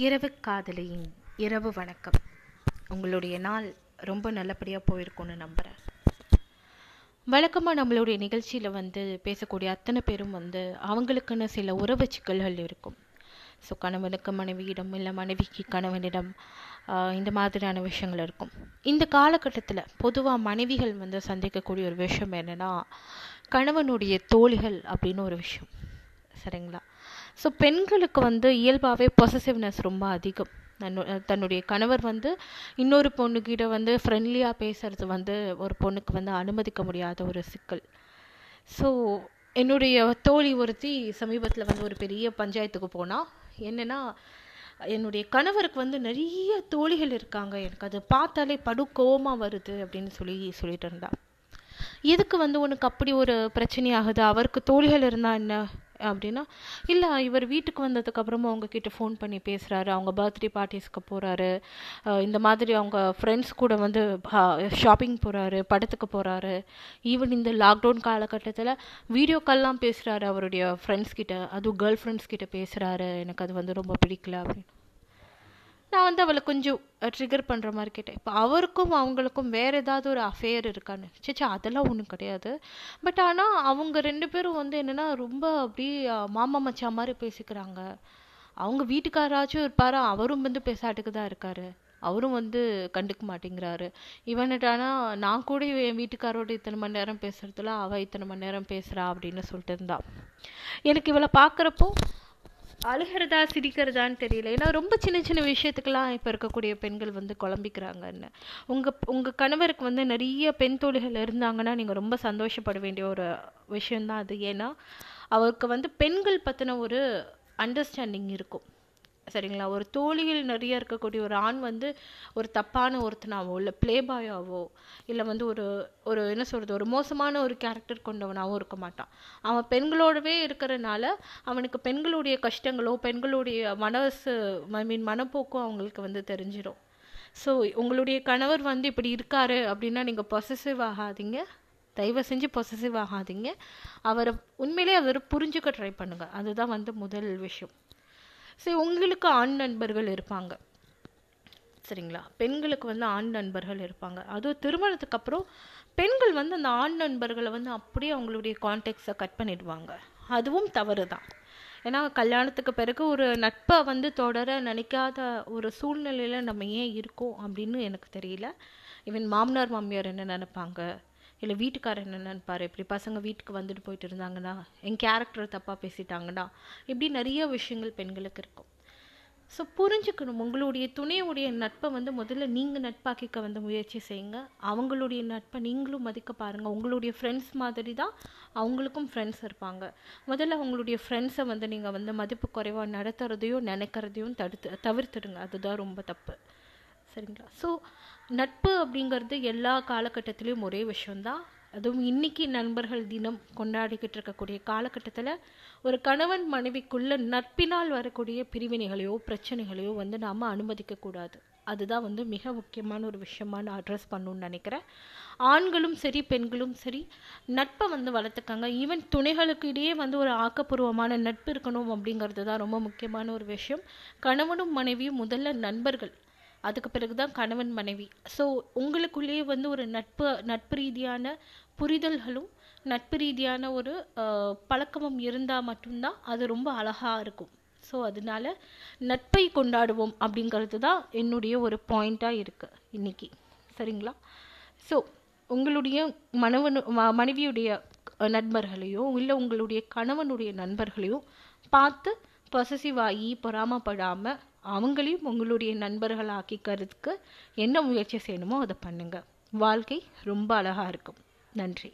இரவு காதலியின் இரவு வணக்கம். உங்களுடைய நாள் ரொம்ப நல்லபடியாக போயிருக்கும்னு நம்புகிறேன் வழக்கமாக நம்மளுடைய நிகழ்ச்சியில் வந்து பேசக்கூடிய அத்தனை பேரும் வந்து அவங்களுக்குன்னு சில உறவு சிக்கல்கள் இருக்கும். ஸோ கணவனுக்கு மனைவியிடம் இல்லை மனைவிக்கு கணவனிடம் இந்த மாதிரியான விஷயங்கள் இருக்கும். இந்த காலகட்டத்தில் பொதுவாக மனைவிகள் வந்து சந்திக்கக்கூடிய ஒரு விஷயம் என்னென்னா கணவனுடைய தோழிகள் அப்படின்னு ஒரு விஷயம். சரிங்களா? ஸோ பெண்களுக்கு வந்து இயல்பாகவே பொசசிவ்னஸ் ரொம்ப அதிகம். தன்னு- தன்னுடைய கணவர் வந்து இன்னொரு பொண்ணுக்கிட்ட வந்து ஃப்ரெண்ட்லியாக பேசுறது வந்து ஒரு பொண்ணுக்கு வந்து அனுமதிக்க முடியாத ஒரு சிக்கல். ஸோ என்னுடைய தோழி ஒருத்தி சமீபத்தில் வந்து ஒரு பெரிய பஞ்சாயத்துக்கு போனால் என்னென்னா என்னுடைய கணவருக்கு வந்து நிறைய தோழிகள் இருக்காங்க எனக்கு. அது பார்த்தாலே படு கோவமா வருது அப்படின்னு சொல்லி சொல்லிட்டு இருந்தா. எதுக்கு வந்து உனக்கு அப்படி ஒரு பிரச்சனை ஆகுது அவருக்கு தோழிகள் இருந்தா என்ன? அப்படின்னா இல்லை இவர் வீட்டுக்கு வந்ததுக்கு அப்புறமா அவங்க கிட்ட ஃபோன் பண்ணி பேசுகிறாரு அவங்க பர்த்டே பார்ட்டிஸ்க்கு போகிறாரு இந்த மாதிரி அவங்க ஃப்ரெண்ட்ஸ் கூட வந்து ஷாப்பிங் போகிறாரு படத்துக்கு போகிறாரு ஈவன் இந்த லாக்டவுன் காலகட்டத்தில் வீடியோ கால்லாம் பேசுகிறாரு அவருடைய ஃப்ரெண்ட்ஸ் கிட்ட. அதுவும் கேர்ள் ஃப்ரெண்ட்ஸ் கிட்ட பேசுகிறாரு எனக்கு அது வந்து ரொம்ப பிடிக்கல அப்படின்னு. நான் வந்து அவளை கொஞ்சம் ட்ரிகர் பண்ணுற மாதிரி கேட்டேன். இப்போ அவருக்கும் அவங்களுக்கும் வேறு ஏதாவது ஒரு அஃபேர் இருக்கான்னு. சேச்சா அதெல்லாம் ஒன்றும் கிடையாது. பட் ஆனால் அவங்க ரெண்டு பேரும் வந்து என்னென்னா ரொம்ப அப்படியே மாமா மச்சான் மாதிரி பேசிக்கிறாங்க. அவங்க வீட்டுக்காராச்சும் இருப்பார்? அவரும் வந்து பேசாட்டுக்கு தான் இருக்காரு. அவரும் வந்து கண்டுக்க மாட்டேங்கிறாரு. இவன்ட்டானா நான் கூட என் வீட்டுக்காரோட இத்தனை மணி நேரம் பேசுறதுல அவ இத்தனை மணி நேரம் பேசுறா அப்படின்னு சொல்லிட்டு இருந்தா. எனக்கு இவளை பார்க்குறப்போ அழுகிறதா சிரிக்கிறதான்னு தெரியல. ஏன்னா ரொம்ப சின்ன சின்ன விஷயத்துக்கெல்லாம் இப்போ இருக்கக்கூடிய பெண்கள் வந்து குழம்பிக்கிறாங்கன்னு. உங்கள் உங்கள் கணவருக்கு வந்து நிறைய பெண் தோழிகள் இருந்தாங்கன்னா நீங்கள் ரொம்ப சந்தோஷப்பட வேண்டிய ஒரு விஷயந்தான் அது. ஏன்னா அவருக்கு வந்து பெண்கள் பற்றின ஒரு அண்டர்ஸ்டாண்டிங் இருக்கும். சரிங்களா? ஒரு தோழிகள் நிறைய இருக்கக்கூடிய ஒரு ஆண் வந்து ஒரு தப்பான ஒருத்தனாவோ இல்லை பிளேபாயாவோ இல்லை வந்து ஒரு ஒரு என்ன சொல்கிறது ஒரு மோசமான ஒரு கேரக்டர் கொண்டவனாகவும் இருக்க மாட்டான். அவன் பெண்களோடவே இருக்கிறனால அவனுக்கு பெண்களுடைய கஷ்டங்களோ பெண்களுடைய மனசு ஐ மீன் மனப்போக்கோ அவங்களுக்கு வந்து தெரிஞ்சிடும் ஸோ உங்களுடைய கணவர் வந்து இப்படி இருக்காரு அப்படின்னா நீங்கள் பொசசிவ் ஆகாதீங்க. தயவு செஞ்சு பொசசிவ் ஆகாதீங்க. அவரை உண்மையிலே அவர் புரிஞ்சுக்க ட்ரை பண்ணுங்கள் அதுதான் வந்து முதல் விஷயம். சரி உங்களுக்கு ஆண் நண்பர்கள் இருப்பாங்க. சரிங்களா? பெண்களுக்கு வந்து ஆண் நண்பர்கள் இருப்பாங்க. அதுவும் திருமணத்துக்கு அப்புறம் பெண்கள் வந்து அந்த ஆண் நண்பர்களை வந்து அப்படியே அவங்களுடைய கான்டாக்ட்ஸை கட் பண்ணிடுவாங்க. அதுவும் தவறு தான். ஏன்னா கல்யாணத்துக்கு பிறகு ஒரு நட்பை வந்து தொடர நினைக்காத ஒரு சூழ்நிலையில் நம்ம ஏன் இருக்கோம் அப்படின்னு எனக்கு தெரியல. ஈவன் மாமனார் மாமியார் என்ன நினைப்பாங்க? இல்லை வீட்டுக்காரர் என்ன நினைப்பார்? இப்படி பசங்க வீட்டுக்கு வந்துட்டு போயிட்டு இருந்தாங்கன்னா என் கேரக்டர் தப்பாக பேசிட்டாங்கன்னா? இப்படி நிறைய விஷயங்கள் பெண்களுக்கு இருக்கும். ஸோ புரிஞ்சுக்கணும். உங்களுடைய துணையுடைய நட்பை வந்து முதல்ல நீங்கள் நட்பாக்கிக்க வந்து முயற்சி செய்யுங்க. அவங்களுடைய நட்பை நீங்களும் மதிக்க பாருங்கள் உங்களுடைய ஃப்ரெண்ட்ஸ் மாதிரி தான் அவங்களுக்கும் ஃப்ரெண்ட்ஸ் இருப்பாங்க. முதல்ல அவங்களுடைய ஃப்ரெண்ட்ஸை வந்து நீங்கள் வந்து மதிப்பு குறைவாக நடத்துறதையும் நினைக்கிறதையும் தடுத்து தவிர்த்துடுங்க. அதுதான் ரொம்ப தப்பு. சரிங்களா? ஸோ நட்பு அப்படிங்கிறது எல்லா காலகட்டத்திலையும் ஒரே விஷயம்தான். அதுவும் இன்னைக்கு நண்பர்கள் தினம் கொண்டாடிக்கிட்டு இருக்கக்கூடிய காலகட்டத்தில் ஒரு கணவன் மனைவிக்குள்ள நட்பினால் வரக்கூடிய பிரிவினைகளையோ பிரச்சனைகளையோ வந்து நாம் அனுமதிக்கக்கூடாது அதுதான் வந்து மிக முக்கியமான ஒரு விஷயமா நான் அட்ரஸ் பண்ணணும்னு நினைக்கிறேன். ஆண்களும் சரி பெண்களும் சரி நட்பை வந்து வளர்த்துக்காங்க. ஈவன் துணைகளுக்கு இடையே வந்து ஒரு ஆக்கப்பூர்வமான நட்பு இருக்கணும் அப்படிங்கிறது தான் ரொம்ப முக்கியமான ஒரு விஷயம். கணவனும் மனைவியும் முதல்ல நண்பர்கள். அதுக்கு பிறகுதான் கணவன் மனைவி. ஸோ உங்களுக்குள்ளேயே வந்து ஒரு நட்பு நட்பு ரீதியான புரிதல்களும் நட்பு ரீதியான ஒரு பழக்கமும் இருந்தால் மட்டும்தான் அது ரொம்ப அழகாக இருக்கும். ஸோ அதனால நட்பை கொண்டாடுவோம் அப்படிங்கிறது தான் என்னுடைய ஒரு பாயிண்ட்டாக இருக்குது இன்னைக்கு. சரிங்களா? ஸோ உங்களுடைய மனவனு மனைவியுடைய நண்பர்களையோ இல்லை உங்களுடைய கணவனுடைய நண்பர்களையோ பார்த்து பொசசிவ் ஆகி பொறாமப்படாமல் அவங்களையும் உங்களுடைய நண்பர்கள் ஆக்கிக்கிறதுக்கு என்ன முயற்சி செய்யணுமோ அதை பண்ணுங்க. வாழ்க்கை ரொம்ப அழகாக இருக்கும். நன்றி.